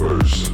universe.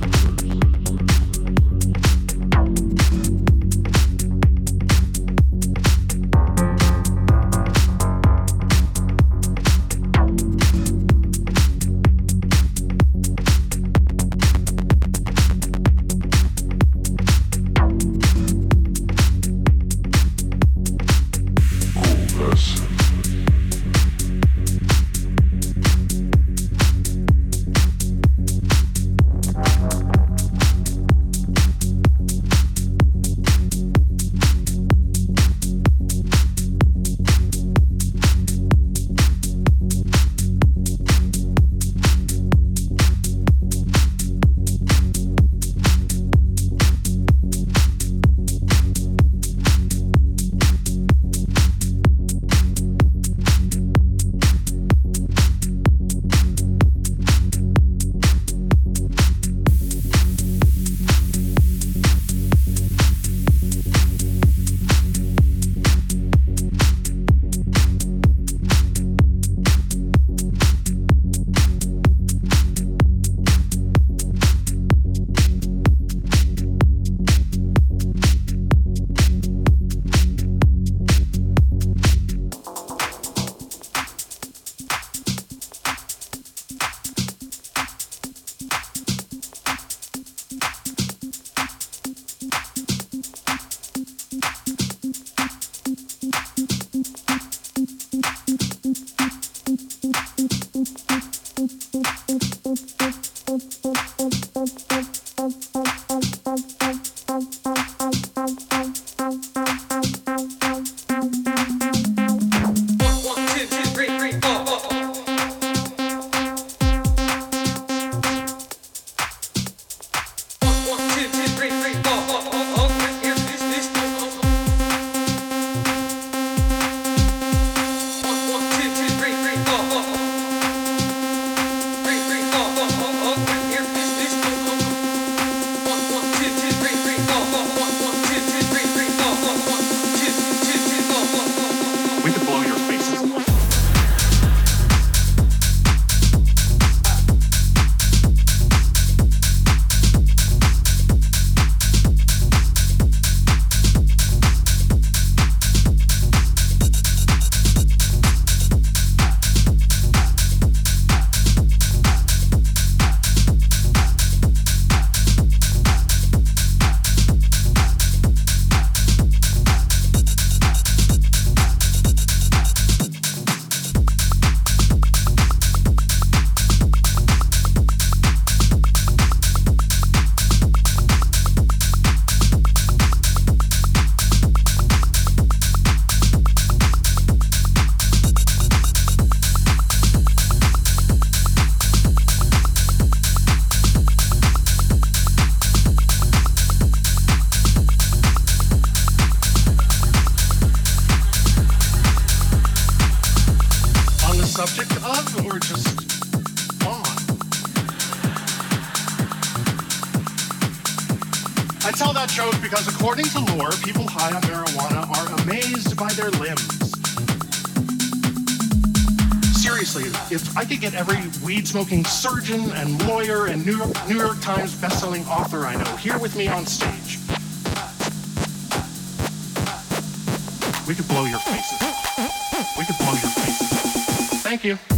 Smoking surgeon and lawyer and New York, New York Times bestselling author I know here with me on stage. We could blow your faces. We could blow your faces. Thank you.